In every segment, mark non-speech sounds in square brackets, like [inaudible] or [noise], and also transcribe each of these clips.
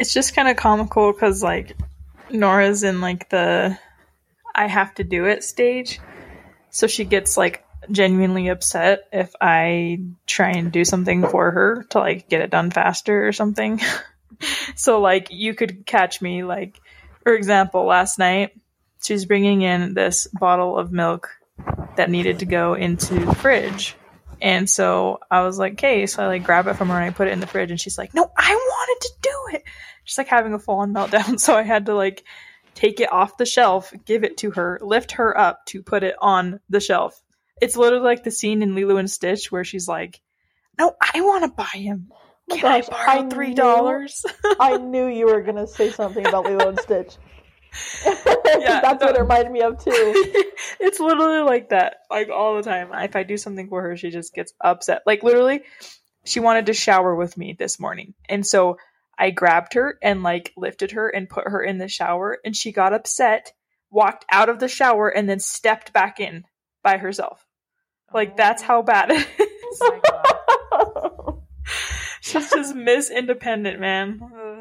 It's just kind of comical because like Nora's in like the I have to do it stage. So she gets like genuinely upset if I try and do something for her to like get it done faster or something. [laughs] so like you could catch me like for example last night she's bringing in this bottle of milk that needed to go into the fridge. And so I was like, okay, so I like grab it from her and I put it in the fridge and she's like, no, I wanted to do it. She's like having a full on meltdown. [laughs] So I had to like take it off the shelf, give it to her, lift her up to put it on the shelf. It's literally like the scene in Lilo and Stitch where she's like, "No, I want to buy him. Can my I gosh, borrow three dollars?" [laughs] I knew you were gonna say something about Lilo and Stitch. Yeah, [laughs] That's what it reminded me of too. [laughs] it's literally like that, like all the time. If I do something for her, she just gets upset. Like literally, she wanted to shower with me this morning, and so I grabbed her and like lifted her and put her in the shower, and she got upset, walked out of the shower, and then stepped back in by herself. Like that's how bad it is. Oh my God. [laughs] She's just Miss Independent, man.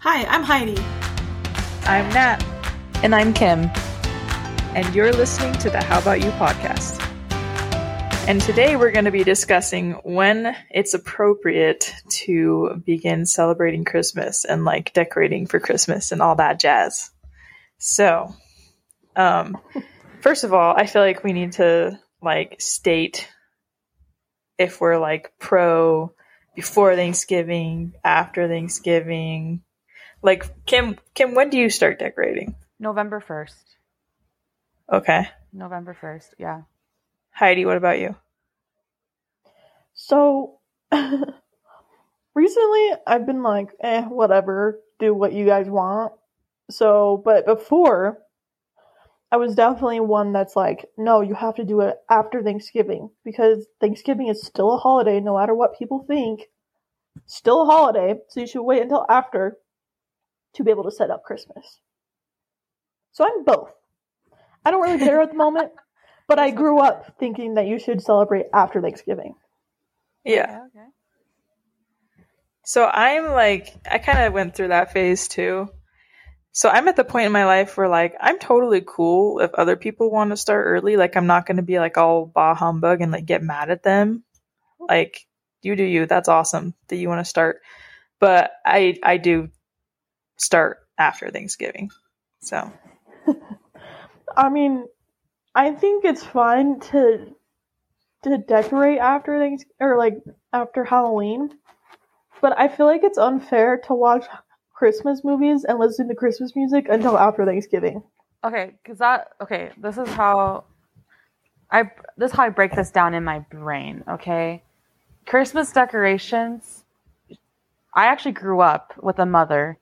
Hi, I'm Heidi. I'm Nat, And I'm Kim. and you're listening to the How About You podcast. And today we're going to be discussing when it's appropriate to begin celebrating Christmas and like decorating for Christmas and all that jazz. So, um, first of all, I feel like we need to like state if we're like pro before Thanksgiving, after Thanksgiving. Like Kim, Kim, when do you start decorating? November 1st. Okay. November 1st. Yeah. Heidi, what about you? So [laughs] recently I've been like, eh, whatever, do what you guys want. So, but before I was definitely one that's like, no, you have to do it after Thanksgiving because Thanksgiving is still a holiday no matter what people think. Still a holiday, so you should wait until after to be able to set up Christmas. So I'm both. I don't really care at the moment, [laughs] but I grew up thinking that you should celebrate after Thanksgiving. Yeah. Okay. So I'm like, I kind of went through that phase too. So I'm at the point in my life where like I'm totally cool if other people want to start early. Like I'm not going to be like all bah humbug and like get mad at them. Like you do you. That's awesome that you want to start. But I I do start after Thanksgiving. So [laughs] I mean, I think it's fine to to decorate after things or like after Halloween, but I feel like it's unfair to watch Christmas movies and listen to Christmas music until after Thanksgiving. Okay, because that okay, this is how I this is how I break this down in my brain. Okay, Christmas decorations. I actually grew up with a mother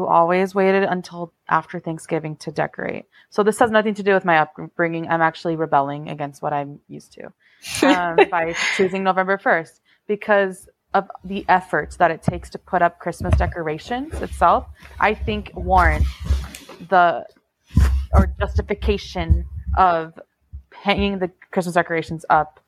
who always waited until after Thanksgiving to decorate. So this has nothing to do with my upbringing. I'm actually rebelling against what I'm used to um, [laughs] by choosing November first because of the effort that it takes to put up Christmas decorations itself. I think warrant the or justification of hanging the Christmas decorations up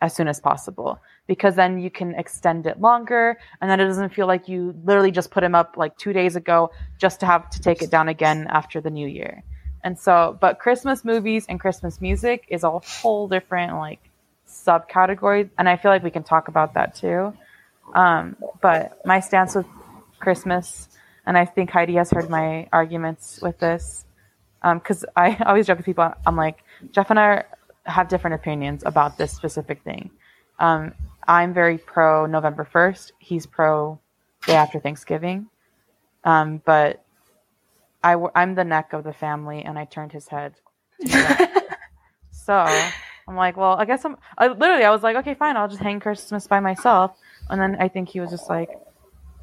as soon as possible because then you can extend it longer and then it doesn't feel like you literally just put them up like two days ago just to have to take it down again after the new year. And so, but Christmas movies and Christmas music is a whole different like subcategory, and I feel like we can talk about that too. Um, but my stance with Christmas, and I think Heidi has heard my arguments with this, because I [laughs] always joke with people. I'm like, Jeff and I are, have different opinions about this specific thing. Um, I'm very pro November 1st. He's pro day after Thanksgiving. Um, but I, w- I'm the neck of the family, and I turned his head. to do that. so I'm like, well, I guess I'm. I, literally, I was like, okay, fine, I'll just hang Christmas by myself. And then I think he was just like,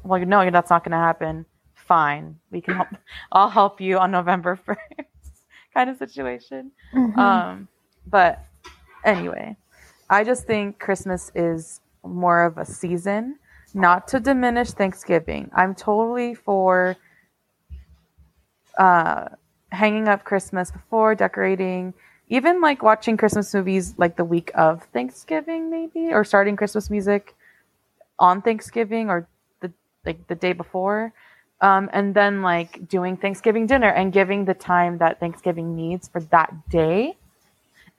well, no, that's not going to happen. Fine, we can help. [laughs] I'll help you on November [laughs] 1st, kind of situation. Um, but anyway, I just think Christmas is more of a season, not to diminish Thanksgiving. I'm totally for uh, hanging up Christmas before decorating even like watching Christmas movies like the week of Thanksgiving, maybe, or starting Christmas music on Thanksgiving or the like the day before. Um, and then like doing Thanksgiving dinner and giving the time that Thanksgiving needs for that day,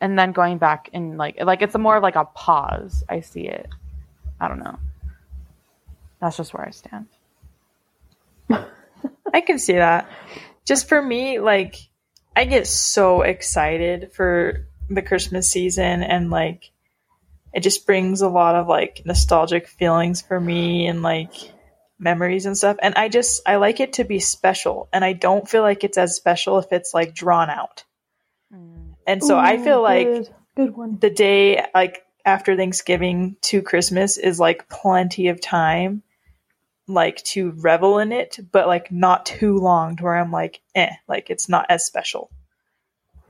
and then going back and like like it's a more of like a pause. I see it. I don't know. That's just where I stand. [laughs] I can see that. Just for me, like I get so excited for the Christmas season and like it just brings a lot of like nostalgic feelings for me and like memories and stuff. And I just I like it to be special and I don't feel like it's as special if it's like drawn out. And so I Ooh, feel like good, good one. the day like after Thanksgiving to Christmas is like plenty of time like to revel in it, but like not too long to where I'm like, eh, like it's not as special.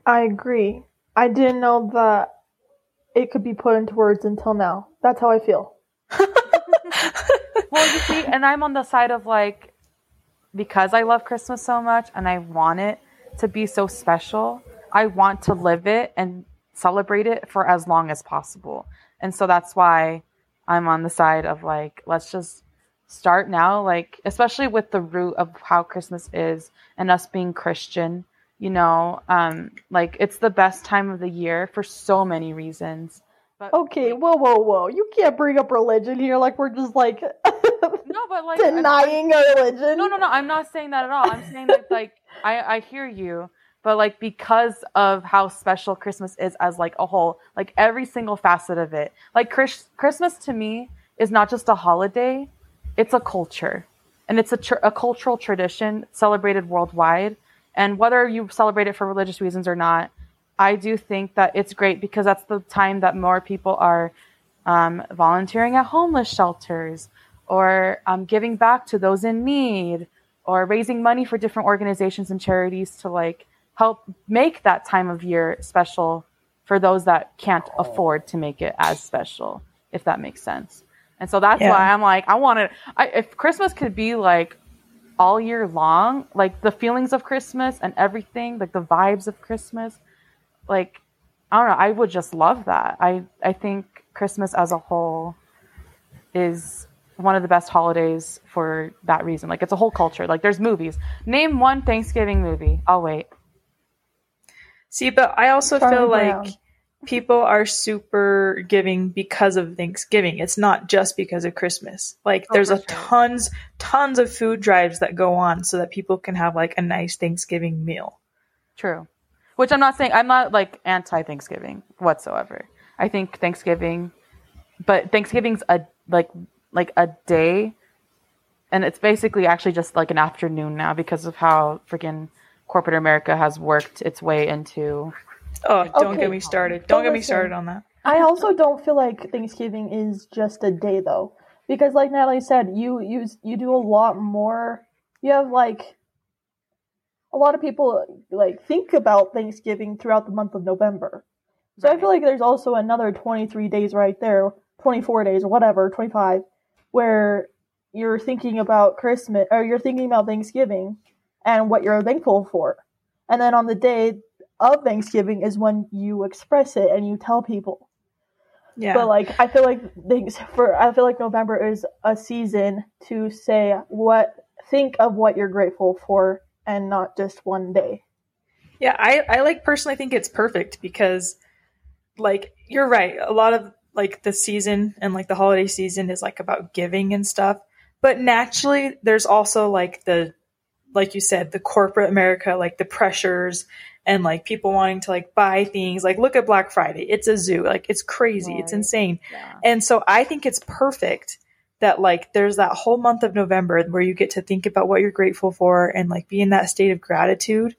I agree. I didn't know that it could be put into words until now. That's how I feel. [laughs] well, you see, and I'm on the side of like, because I love Christmas so much and I want it to be so special, I want to live it and celebrate it for as long as possible. And so that's why I'm on the side of like, let's just start now, like, especially with the root of how Christmas is and us being Christian, you know, um, like it's the best time of the year for so many reasons. But Okay, whoa, whoa, whoa. You can't bring up religion here like we're just like [laughs] no, but like [laughs] denying our religion. No, no, no. I'm not saying that at all. I'm saying that like I I hear you, but like because of how special Christmas is as like a whole, like every single facet of it. Like Chris, Christmas to me is not just a holiday; it's a culture, and it's a tr- a cultural tradition celebrated worldwide. And whether you celebrate it for religious reasons or not, I do think that it's great because that's the time that more people are um, volunteering at homeless shelters or um, giving back to those in need or raising money for different organizations and charities to like help make that time of year special for those that can't oh. afford to make it as special if that makes sense and so that's Yeah. why i'm like i want to if christmas could be like all year long like the feelings of christmas and everything like the vibes of christmas like i don't know i would just love that i i think christmas as a whole is one of the best holidays for that reason. Like it's a whole culture. Like there's movies. Name one Thanksgiving movie. I'll wait. See, but I also Charlie feel Brown. like people are super giving because of Thanksgiving. It's not just because of Christmas. Like Oh, there's a sure. tons tons of food drives that go on so that people can have like a nice Thanksgiving meal. True. Which I'm not saying I'm not like anti Thanksgiving whatsoever. I think Thanksgiving but Thanksgiving's a like like a day and it's basically actually just like an afternoon now because of how freaking corporate America has worked its way into Oh, don't Okay. get me started. Don't get me started on that. I also don't feel like Thanksgiving is just a day though, because like Natalie said, you you you do a lot more. You have like a lot of people like think about Thanksgiving throughout the month of November. So I feel like there's also another 23 days right there, 24 days or whatever, 25, where you're thinking about Christmas or you're thinking about Thanksgiving and what you're thankful for. And then on the day of Thanksgiving is when you express it and you tell people. Yeah. But like I feel like things for I feel like November is a season to say what think of what you're grateful for and not just one day. Yeah, I, I like personally think it's perfect because like you're right. A lot of like the season and like the holiday season is like about giving and stuff. But naturally there's also like the like you said, the corporate America, like the pressures and like people wanting to like buy things. Like look at Black Friday. It's a zoo. Like it's crazy. It's insane. yeah. And so I think it's perfect that like there's that whole month of November where you get to think about what you're grateful for and like be in that state of gratitude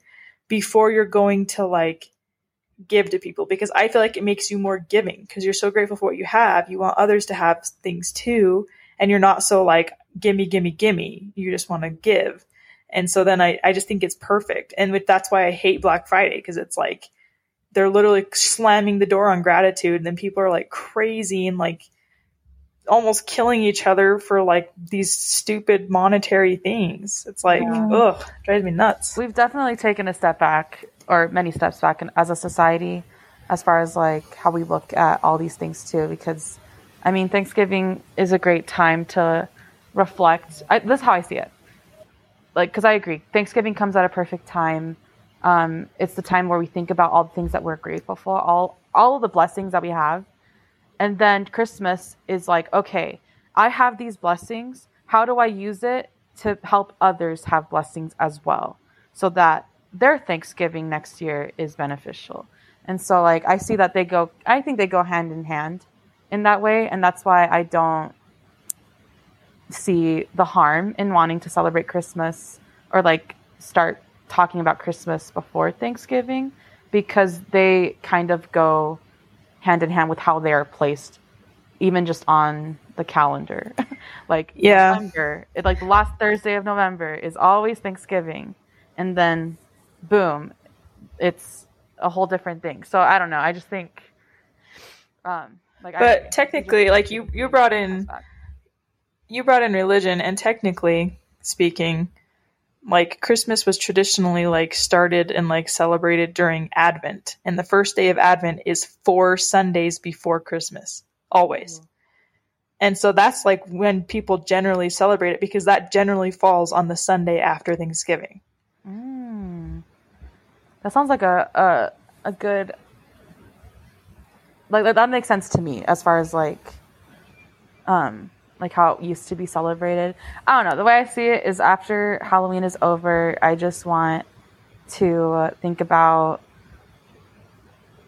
before you're going to like give to people because I feel like it makes you more giving because you're so grateful for what you have. You want others to have things too. And you're not so like, gimme, gimme, gimme. You just want to give. And so then I, I just think it's perfect. And with, that's why I hate Black Friday because it's like they're literally slamming the door on gratitude. And then people are like crazy and like almost killing each other for like these stupid monetary things. It's like, Yeah. ugh, drives me nuts. We've definitely taken a step back, or many steps back, in, as a society as far as like how we look at all these things too because I mean Thanksgiving is a great time to reflect. I, this is how I see it. Like cuz I agree. Thanksgiving comes at a perfect time. Um, it's the time where we think about all the things that we're grateful for, all all the blessings that we have. And then Christmas is like, okay, I have these blessings. How do I use it to help others have blessings as well so that their Thanksgiving next year is beneficial? And so like I see that they go I think they go hand in hand in that way and that's why I don't see the harm in wanting to celebrate Christmas or like start talking about Christmas before Thanksgiving because they kind of go hand in hand with how they are placed even just on the calendar. [laughs] like Yeah. November, it, like the last Thursday of November is always Thanksgiving and then boom, it's a whole different thing. So I don't know. I just think um like I- But technically, like you, you brought in you brought in religion and technically speaking like christmas was traditionally like started and like celebrated during advent and the first day of advent is four sundays before christmas always. And so that's like when people generally celebrate it because that generally falls on the sunday after thanksgiving. Mm. That sounds like a a a good like that- that makes sense to me as far as like um like how it used to be celebrated. I don't know. The way I see it is after Halloween is over, I just want to think about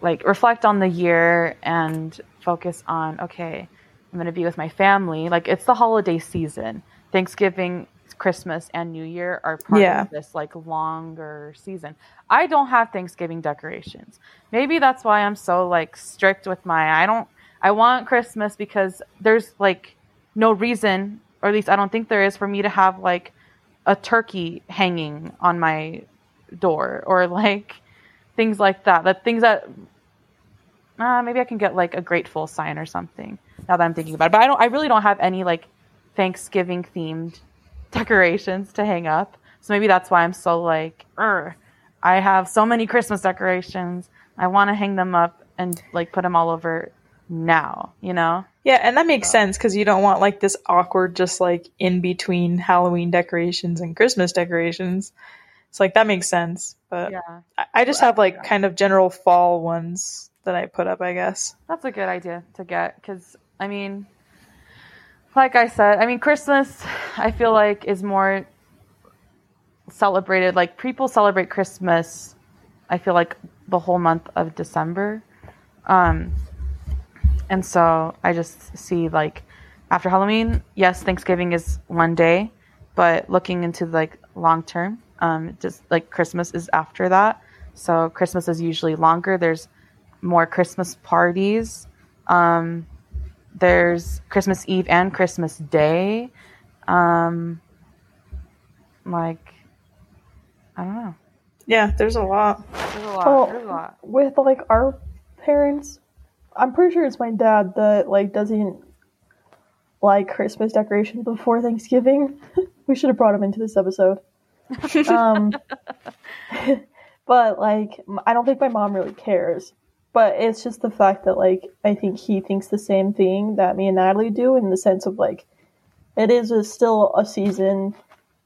like reflect on the year and focus on okay, I'm going to be with my family. Like it's the holiday season. Thanksgiving, Christmas and New Year are part Yeah. of this like longer season. I don't have Thanksgiving decorations. Maybe that's why I'm so like strict with my I don't I want Christmas because there's like no reason or at least I don't think there is for me to have like a turkey hanging on my door or like things like that. That things that uh, maybe I can get like a grateful sign or something. Now that I'm thinking about it, but I don't. I really don't have any like Thanksgiving themed [laughs] decorations to hang up. So maybe that's why I'm so like, "Ugh, I have so many Christmas decorations. I want to hang them up and like put them all over now. You know? Yeah and that makes sense because you don't want like this awkward just like in between halloween decorations and christmas decorations it's like that makes sense but Yeah, I- I just have like kind of general fall ones that I put up, I guess. that's a good idea to get because I mean, like I said, I mean Christmas. I feel like is more celebrated. Like people celebrate Christmas. I feel like the whole month of December. Um, and so I just see like after Halloween, yes, Thanksgiving is one day, but looking into like long term, um, just like Christmas is after that. So Christmas is usually longer. There's more Christmas parties. Um, there's Christmas Eve and Christmas Day. Um, like, I don't know. Yeah, there's a lot. There's a lot. Oh. There's a lot. with like our parents, I'm pretty sure it's my dad that like doesn't like Christmas decorations before Thanksgiving. [laughs] we should have brought him into this episode. [laughs] um, [laughs] but like, I don't think my mom really cares. But it's just the fact that like I think he thinks the same thing that me and Natalie do in the sense of like it is a, still a season,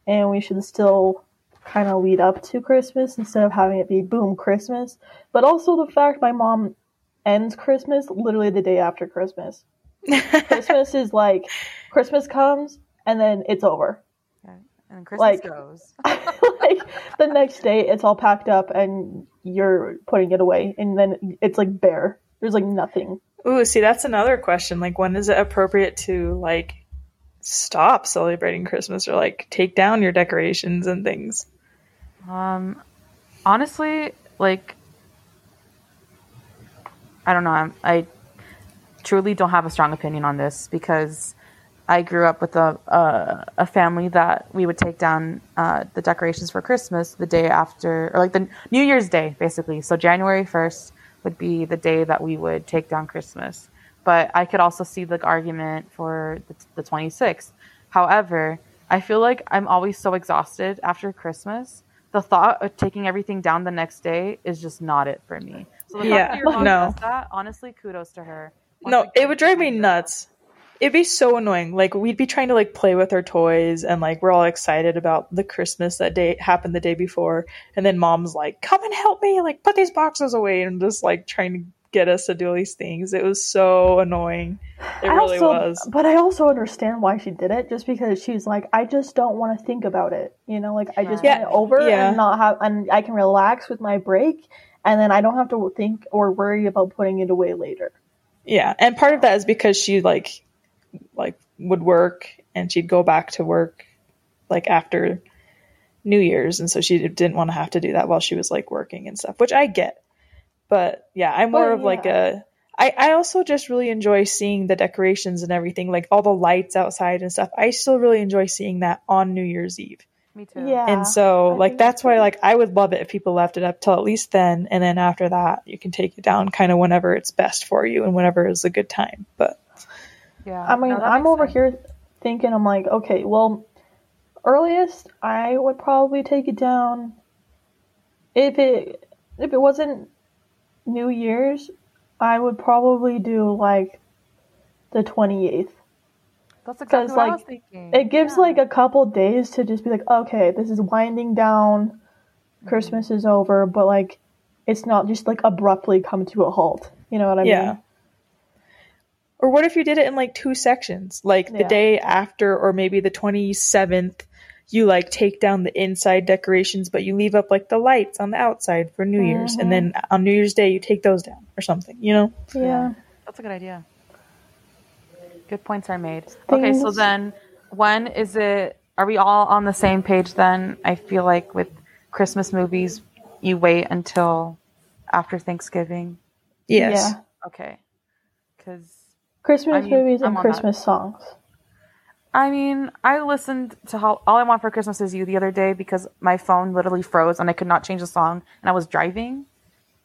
and we should still kind of lead up to Christmas instead of having it be boom Christmas. But also the fact my mom ends Christmas literally the day after Christmas. [laughs] Christmas is like Christmas comes and then it's over. And Christmas Like- goes. [laughs] like the next day it's all packed up and you're putting it away and then it's like bare. There's like nothing. Ooh, see, that's another question. Like, when is it appropriate to like stop celebrating Christmas or like take down your decorations and things? Um, honestly, like, I don't know. I'm, I truly don't have a strong opinion on this because I grew up with a a, family that we would take down uh, the decorations for Christmas the day after, or like the New Year's Day, basically. So January first would be the day that we would take down Christmas. But I could also see the argument for the, the 26th. However, I feel like I'm always so exhausted after Christmas. The thought of taking everything down the next day is just not it for me. So the Yeah, fact that your mom no. does that, honestly, kudos to her. Once No, again, it would drive me nuts. It'd be so annoying. Like we'd be trying to like play with our toys and like we're all excited about the Christmas that day happened the day before and then mom's like, "Come and help me, like put these boxes away." And just like trying to get us to do all these things. It was so annoying. It I really also, was. But I also understand why she did it, just because she's like, I just don't want to think about it. You know, like I just Yeah. want it over Yeah. and not have, and I can relax with my break, and then I don't have to think or worry about putting it away later. Yeah, and part of that is because she like like would work and she'd go back to work like after New Year's and so she didn't want to have to do that while she was like working and stuff, which I get. But yeah, I'm more But, of like a I, I also just really enjoy seeing the decorations and everything, like all the lights outside and stuff. I still really enjoy seeing that on New Year's Eve. Me too. Yeah. And so I like that's that's why like I would love it if people left it up till at least then and then after that you can take it down kind of whenever it's best for you and whenever is a good time. But Yeah. I mean, No, I'm over sense. here thinking, I'm like, okay, well, earliest I would probably take it down if it if it wasn't New Year's, I would probably do like the 28th. That's exactly what I like, was thinking. It gives Yeah. like a couple days to just be like, okay, this is winding down, mm-hmm. Christmas is over, but like it's not just like abruptly come to a halt. You know what I yeah. mean? Or what if you did it in like two sections? Like the day after or maybe the 27th you like take down the inside decorations but you leave up like the lights on the outside for New Year's and mm-hmm. then on New Year's Day you take those down or something, you know? Yeah. That's a good idea. Good points are made. Okay, so Things- then when is it? Are we all on the same page then? I feel like with Christmas movies, you wait until after Thanksgiving. Yes. Yeah. Okay. Because, Christmas I mean, movies I'm and on that. Christmas songs. I mean, I listened to how All I Want for Christmas Is You the other day because my phone literally froze and I could not change the song and I was driving.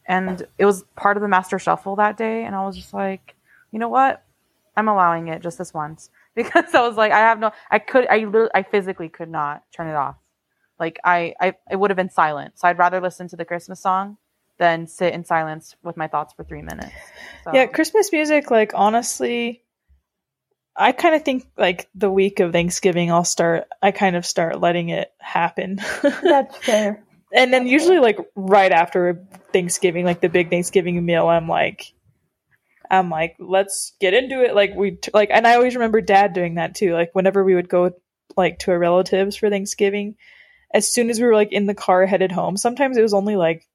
And it was part of the Master Shuffle that day. And I was just like, you know what? I'm allowing it just this once [laughs] because I was like, I have no, I could, I literally, I physically could not turn it off. Like I, I, it would have been silent. So I'd rather listen to the Christmas song than sit in silence with my thoughts for three minutes. So, Yeah, Christmas music, like honestly, I kind of think like the week of Thanksgiving, I'll start, I kind of start letting it happen. [laughs] That's fair. and then usually, like right after Thanksgiving, like the big Thanksgiving meal, I'm like, I'm like, let's get into it. Like we, t- like, and I always remember dad doing that too. Like whenever we would go like to our relatives for Thanksgiving, as soon as we were like in the car headed home, sometimes it was only like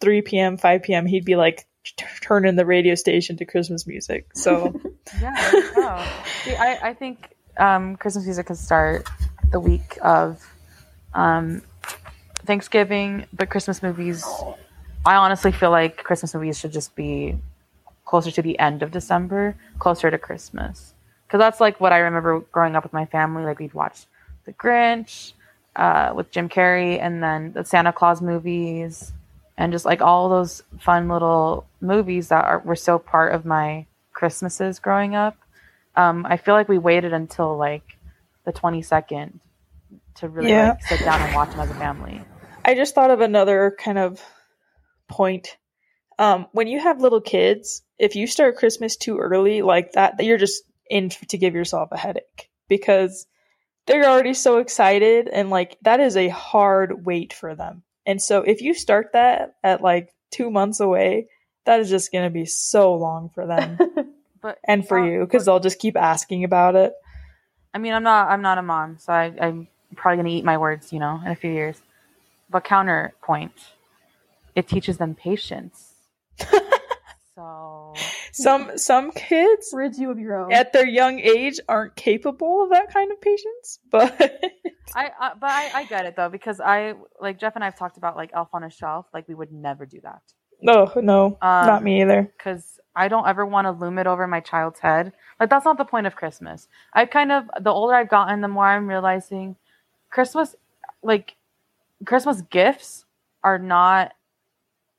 3 p.m., 5 p.m., he'd be like t- turning the radio station to Christmas music. So [laughs] Yeah. See, I, I think um, Christmas music can start the week of um, Thanksgiving, but Christmas movies, I honestly feel like Christmas movies should just be closer to the end of December, closer to Christmas. Because that's like what I remember growing up with my family. Like we'd watch The Grinch uh, with Jim Carrey and then the Santa Claus movies and just like all those fun little movies that are, were so part of my Christmases growing up. Um, I feel like we waited until like the 22nd to really Yeah. like sit down and watch them as a family. I just thought of another kind of point. Um, when you have little kids, if you start Christmas too early like that, you're just in to give yourself a headache because they're already so excited and like that is a hard wait for them. And so if you start that at like two months away, that is just going to be so long for them [laughs] But and for uh, you because they'll just keep asking about it. I mean, I'm not I'm not a mom, so I, I'm probably gonna eat my words, you know, in a few years. But counterpoint, it teaches them patience. So Some some kids Rids you of your own. at their young age aren't capable of that kind of patience, [laughs] but I, I but I, I get it though because I like Jeff and I've talked about like Elf on a Shelf, like we would never do that no, no, Um, not me either. because I don't ever want to loom it over my child's head. Like that's not the point of Christmas. I kind of the older I've gotten, the more I'm realizing Christmas, like Christmas gifts, are not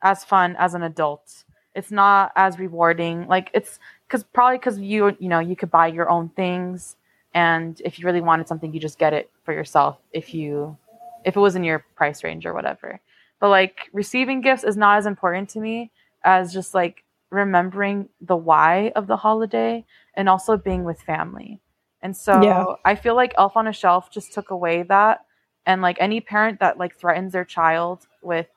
as fun as an adult. It's not as rewarding. Like it's because probably because you you know you could buy your own things, and if you really wanted something, you just get it for yourself. If you if it was in your price range or whatever. But like receiving gifts is not as important to me as just like remembering the why of the holiday and also being with family. And so Yeah. I feel like Elf on a Shelf just took away that. And like any parent that like threatens their child with,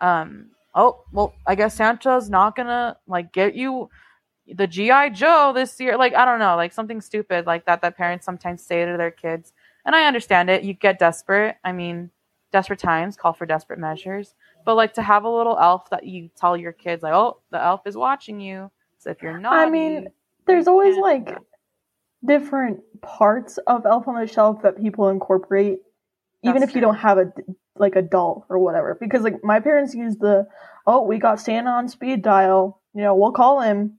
um, oh, well, I guess Santa's not gonna like get you the GI Joe this year. Like I don't know, like something stupid like that that parents sometimes say to their kids. And I understand it. You get desperate. I mean, desperate times call for desperate measures. But like to have a little elf that you tell your kids like, oh, the elf is watching you. So if you're not, I mean, there's always like different parts of Elf on the Shelf that people incorporate, even That's if you don't have a like a doll or whatever. Because like my parents use the oh we got Santa on speed dial. You know we'll call him.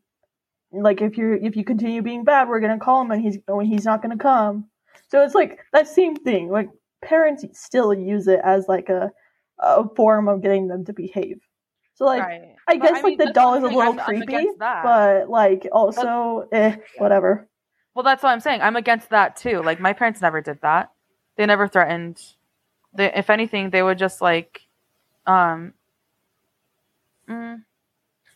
Like if you're if you continue being bad, we're gonna call him and he's when he's not gonna come. So it's like that same thing. Like parents still use it as like a a form of getting them to behave. So like right. I But, guess I like mean, the doll is a little. I'm- I'm creepy, but like also eh whatever. Well, that's what I'm saying. I'm against that too. Like my parents never did that. They never threatened. They, if anything, they would just like, um, mm,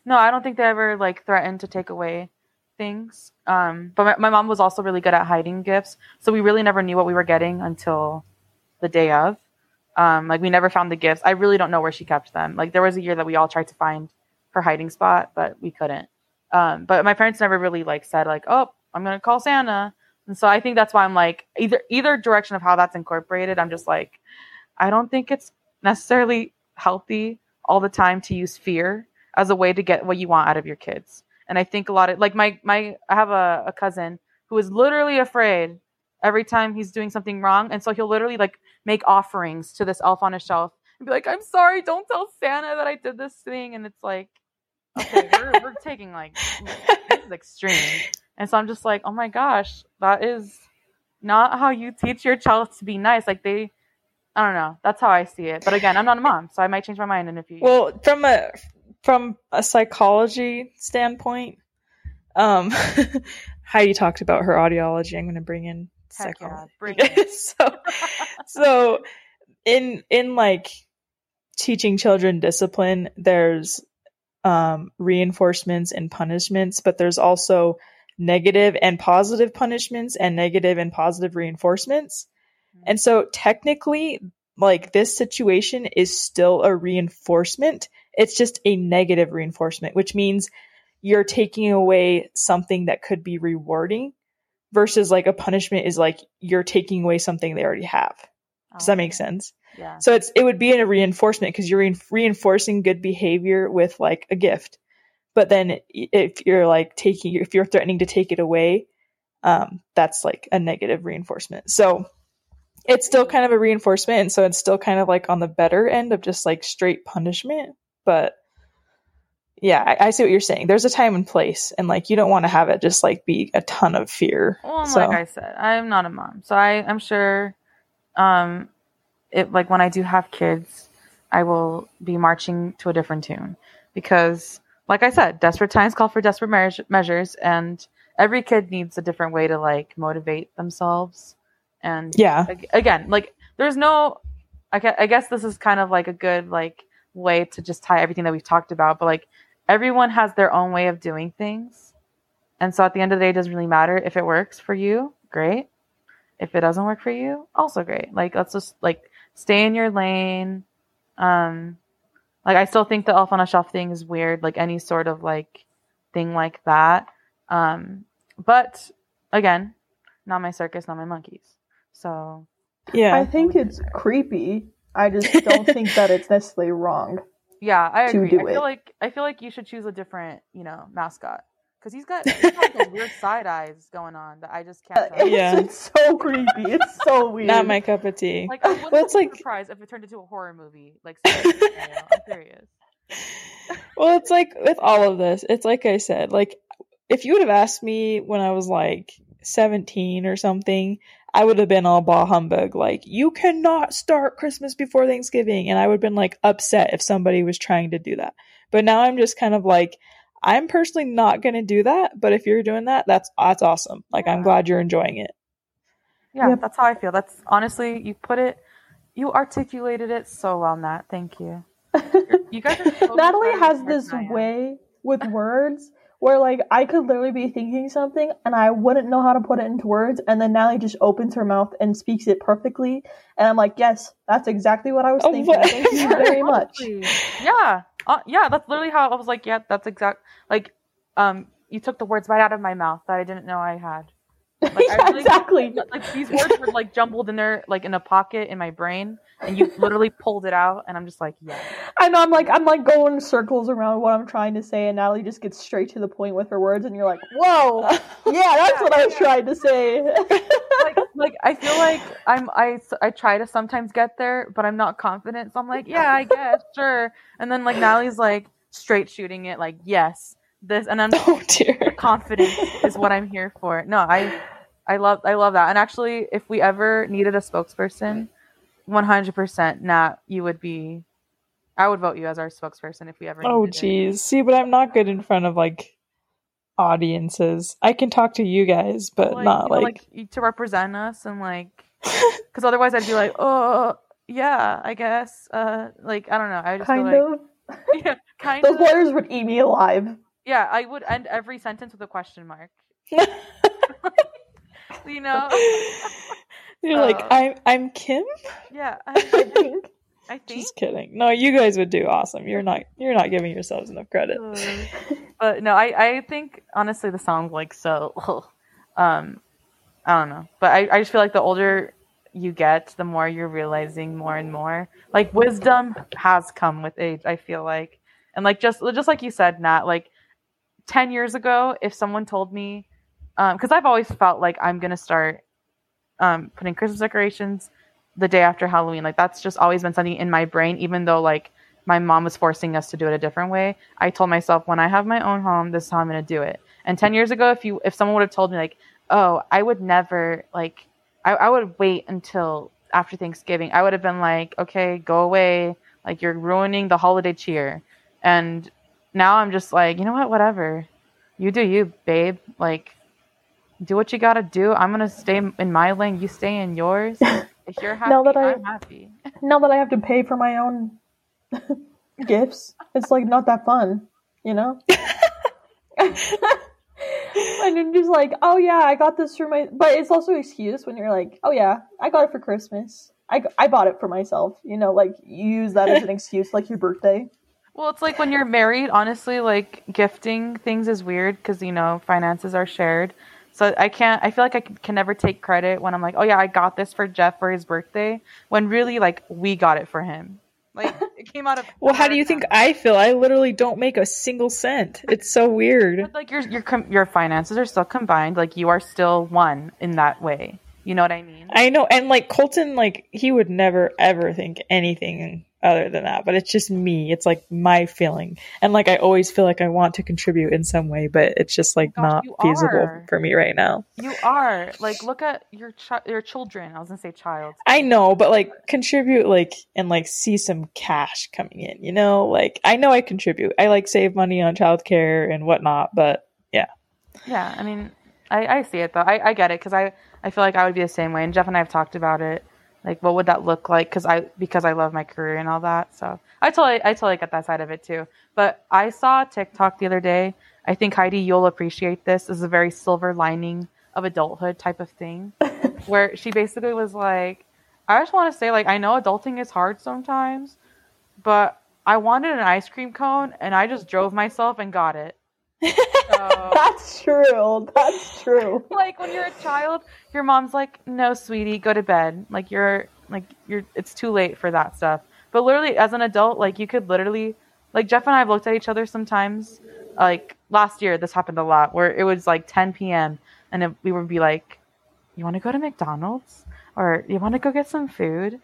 no, I don't think they ever like threatened to take away things. Um, but my, my mom was also really good at hiding gifts, so we really never knew what we were getting until the day of. Um, like we never found the gifts. I really don't know where she kept them. Like there was a year that we all tried to find her hiding spot, but we couldn't. Um, but my parents never really like said like, "Oh, I'm gonna call Santa," and so I think that's why I'm like either either direction of how that's incorporated. I'm just like, I don't think it's necessarily healthy all the time to use fear as a way to get what you want out of your kids. And I think a lot of like my my I have a, a cousin who is literally afraid every time he's doing something wrong, and so he'll literally like make offerings to this elf on a shelf and be like, "I'm sorry, don't tell Santa that I did this thing," and it's like, okay, we're we're [laughs] taking like this is extreme. And so I'm just like, oh my gosh, that is not how you teach your child to be nice. Like they, I don't know. That's how I see it. But again, I'm not a mom, so I might change my mind in a few years. Well, from a from a psychology standpoint, um, [laughs] Heidi talked about her audiology. I'm going to bring in Heck yeah, psychology. bring [laughs] it. so, so in in like teaching children discipline, there's um, reinforcements and punishments, but there's also negative and positive punishments and negative and positive reinforcements. And so technically, like this situation is still a reinforcement. It's just a negative reinforcement, which means you're taking away something that could be rewarding versus like a punishment is like you're taking away something they already have. Does that make sense? Yeah. So it's it would be in a reinforcement because you're rein- reinforcing good behavior with like a gift. But then if you're like taking if you're threatening to take it away, um, that's like a negative reinforcement. So it's still kind of a reinforcement, and so it's still kind of like on the better end of just like straight punishment. But yeah, I, I see what you're saying. There's a time and place, and like you don't want to have it just like be a ton of fear. Well, so like I said, I'm not a mom, so I, I'm sure, um, it like when I do have kids, I will be marching to a different tune because, like I said, desperate times call for desperate meas- measures, and every kid needs a different way to like motivate themselves. And yeah, again, like there's no, I, gue- I guess this is kind of like a good like way to just tie everything that we've talked about, but like everyone has their own way of doing things. And so at the end of the day, it doesn't really matter if it works for you, great. If it doesn't work for you, also great. Like let's just like stay in your lane. Um like I still think the elf on a shelf thing is weird, like any sort of like thing like that. Um but again, not my circus, not my monkeys. So yeah. I think it's creepy. I just don't think that it's necessarily wrong. [laughs] Yeah, I agree. do I feel it. like I feel like you should choose a different, you know, mascot because he's got, he's got like those weird side eyes going on that I just can't. Uh, tell. It's, Yeah. it's so creepy. It's so [laughs] weird. Not my cup of tea. Like I wouldn't Well, it's be like- surprised if it turned into a horror movie. Like [laughs] seriously, I'm serious. well, it's like with all of this, it's like I said, like if you would have asked me when I was like 17 or something, I would have been all bah humbug, like, you cannot start Christmas before Thanksgiving. And I would have been like upset if somebody was trying to do that. But now I'm just kind of like, I'm personally not going to do that. But if you're doing that, that's, that's awesome. Like, I'm glad you're enjoying it. Yeah, Yep. that's how I feel. That's honestly, you put it, you articulated it so well, Nat. Thank you. [laughs] You guys are so Natalie has this than I am. way with words where like I could literally be thinking something and I wouldn't know how to put it into words and then Natalie just opens her mouth and speaks it perfectly and I'm like, yes, that's exactly what I was Oh, thinking. [laughs] Thank you very much. Yeah, uh, yeah, that's literally how I was like, yeah, that's exact. Like, um, you took the words right out of my mouth that I didn't know I had. Like, yeah, really- [laughs] exactly. Like these words were like jumbled in there, like in a pocket in my brain, and you literally pulled it out, and I'm just like, yeah. I know I'm like I'm like going in circles around what I'm trying to say and Natalie just gets straight to the point with her words and you're like, whoa, [laughs] yeah, that's what I was trying to say. like, like I feel like I'm I I try to sometimes get there, but I'm not confident. So I'm like, yeah, I guess, [laughs] sure. And then like Natalie's like straight shooting it, like yes, this, and I'm Oh dear. confidence is what I'm here for. No, I I love I love that. And actually, if we ever needed a spokesperson, 100% Nat, you would be. I would vote you as our spokesperson if we ever. Oh needed it. geez. See, but I'm not good in front of like audiences. I can talk to you guys, but Like, not you know, like, you- to represent us and like, [laughs] because otherwise I'd be like, oh yeah, I guess. Uh, like I don't know. I just kind feel of. like, [laughs] yeah, kind Those of. lawyers would eat me alive. Yeah, I would end every sentence with a question mark. [laughs] you know? [laughs] you're like Uh, I'm I'm Kim. Yeah, I I, think. I think. Just kidding. No, you guys would do awesome. You're not you're not giving yourselves enough credit. [laughs] but no, I, I think honestly the song's like so [laughs] um I don't know. But I, I just feel like the older you get, the more you're realizing more and more. Like wisdom has come with age, I feel like. And like just just like you said, Nat, like ten years ago, if someone told me um because I've always felt like I'm gonna start um putting Christmas decorations the day after Halloween. Like that's just always been something in my brain, even though like my mom was forcing us to do it a different way. I told myself when I have my own home, this is how I'm gonna do it. And ten years ago, if you if someone would have told me like, oh, I would never like I, I would wait until after Thanksgiving. I would have been like, okay, go away. Like you're ruining the holiday cheer. And now I'm just like, you know what, whatever. You do you, babe. Like do what you gotta do. I'm gonna stay in my lane, you stay in yours. [laughs] If you're happy, Now that I- I'm happy. [laughs] now that I have to pay for my own [laughs] gifts, it's like not that fun, you know? and I'm just like, oh yeah, I got this for my. But it's also an excuse when you're like, oh yeah, I got it for Christmas. I, I bought it for myself. You know, like you use that as an excuse, like your birthday. Well, it's like when you're married, honestly, like gifting things is weird because, you know, finances are shared. So I can't, I feel like I can, can never take credit when I'm like, oh yeah, I got this for Jeff for his birthday, when really, like, we got it for him. Like, [laughs] it came out of. Well, how do you think I feel? I literally don't make a single cent. It's so weird. But, like, your, your, com- your finances are still combined. Like, you are still one in that way. You know what I mean? I know, and like Colton, like he would never ever think anything other than that. But it's just me. It's like my feeling, and like I always feel like I want to contribute in some way, but it's just like not feasible are. for me right now. You are. Like, look at your, chi- your children. I was going to say child. I know, but like contribute, like and like see some cash coming in. You know, like I know I contribute. I like save money on childcare and whatnot, but yeah. Yeah, I mean, I, I see it though. I, I get it because I, I feel like I would be the same way. And Jeff and I have talked about it. Like, what would that look like? Because I because I love my career and all that. So I totally I totally get that side of it too. But I saw TikTok the other day. I think Heidi, you'll appreciate this. This is a very silver lining of adulthood type of thing, [laughs] where she basically was like, I just want to say like I know adulting is hard sometimes, but I wanted an ice cream cone and I just drove myself and got it. So, That's true. That's true. [laughs] like when you're a child, your mom's like, "No, sweetie, go to bed." Like you're like you're it's too late for that stuff. But literally as an adult, like you could literally like Jeff and I have looked at each other sometimes. Like last year this happened a lot where it was like 10 p.m. and it, we would be like, "You want to go to McDonald's or you want to go get some food?"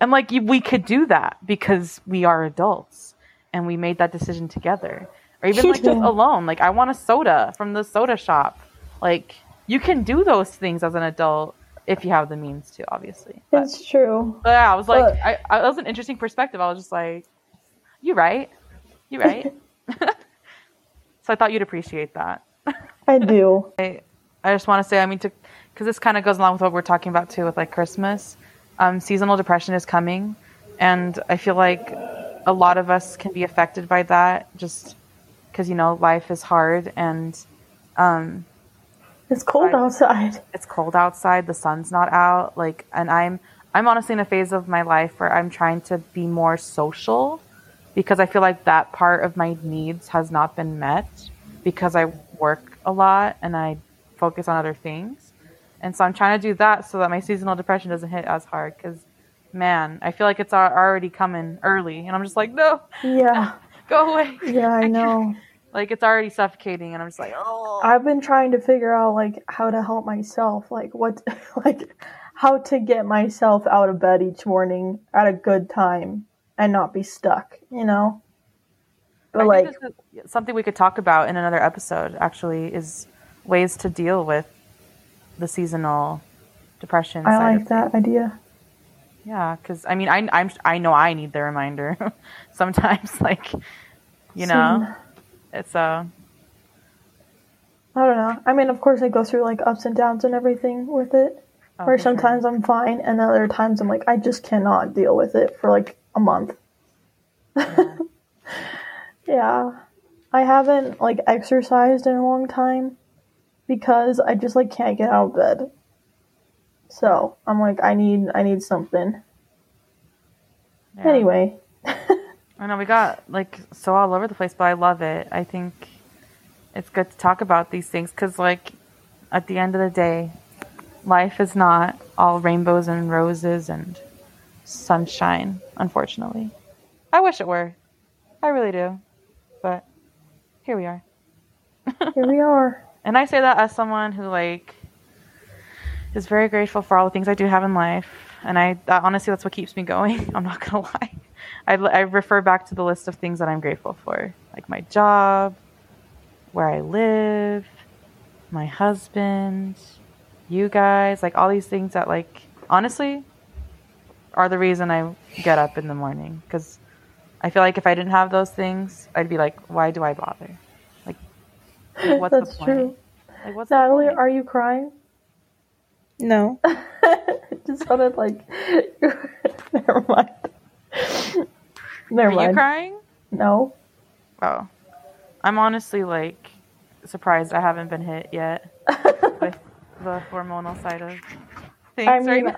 And like we could do that because we are adults and we made that decision together. Or even like just [laughs] alone, like I want a soda from the soda shop. Like you can do those things as an adult if you have the means to, obviously. But, It's true. but yeah, I was like, But- I, I, that was an interesting perspective. I was just like, you right, you right. [laughs] [laughs] so I thought you'd appreciate that. I do. I just want to say, I mean, to because this kind of goes along with what we're talking about too, with like Christmas. Um, seasonal depression is coming, and I feel like a lot of us can be affected by that just because you know life is hard and um, It's cold Right. outside. it's cold outside the sun's not out like and i'm i'm honestly in a phase of my life where i'm trying to be more social because i feel like that part of my needs has not been met because i work a lot and i focus on other things and so i'm trying to do that so that my seasonal depression doesn't hit as hard because man i feel like it's already coming early and i'm just like no Yeah, [laughs] go away yeah, I [laughs] know. like it's already suffocating and i'm just like oh I've been trying to figure out like how to help myself, like what, [laughs] like how to get myself out of bed each morning at a good time and not be stuck, you know. But I like, think this is something we could talk about in another episode. Actually, is ways to deal with the seasonal depression. I like that idea. Yeah, because I mean, I I'm I know I need the reminder [laughs] sometimes. [laughs] Like, you know, Same. it's uh I don't know. I mean, of course, I go through like ups and downs and everything with it. oh, Where for sure. sometimes I'm fine, and other times I'm like, I just cannot deal with it for like a month. yeah. [laughs] I haven't like exercised in a long time because I just like can't get out of bed. So I'm like, I need, I need something. Yeah. Anyway, I know we got like so all over the place, but I love it. I think it's good to talk about these things because, like, at the end of the day, life is not all rainbows and roses and sunshine. Unfortunately, I wish it were. I really do, but here we are. here we are. [laughs] And I say that as someone who like is very grateful for all the things I do have in life, and I that, honestly that's what keeps me going. [laughs] I'm not gonna lie. I, I refer back to the list of things that I'm grateful for, like my job, where I live, my husband, you guys, like all these things that like honestly are the reason I get up in the morning because I feel like if I didn't have those things, I'd be like, why do I bother? Like, what's That's the point? true. Like, what's the Natalie, are you crying? No. [laughs] it just sounded like. [laughs] Never mind. Never mind. Are mind. you crying? No. Oh, I'm honestly like surprised I haven't been hit yet [laughs] with the hormonal side of things I right now.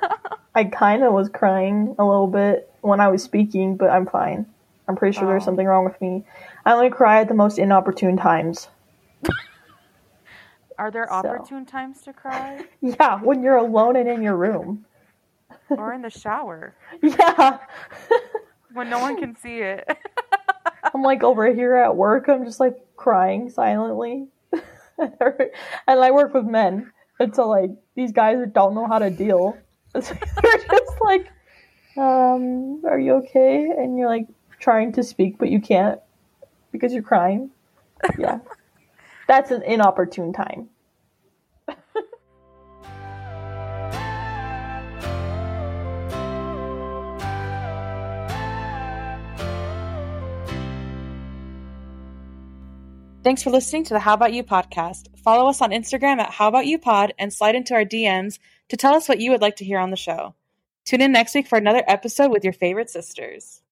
I kind of was crying a little bit when I was speaking, but I'm fine. I'm pretty sure there's Oh. something wrong with me. I only cry at the most inopportune times. Are there So. opportune times to cry [laughs] Yeah, when you're alone and in your room. or in the shower [laughs] Yeah. [laughs] when no one can see it? I'm like over here at work, I'm just like crying silently. and I work with men. And so like these guys don't know how to deal. They're just like, um, are you okay? And you're like trying to speak but you can't because you're crying. Yeah. That's an inopportune time. [laughs] Thanks for listening to the How About You podcast. Follow us on Instagram at How About You Pod and slide into our DMs to tell us what you would like to hear on the show. Tune in next week for another episode with your favorite sisters.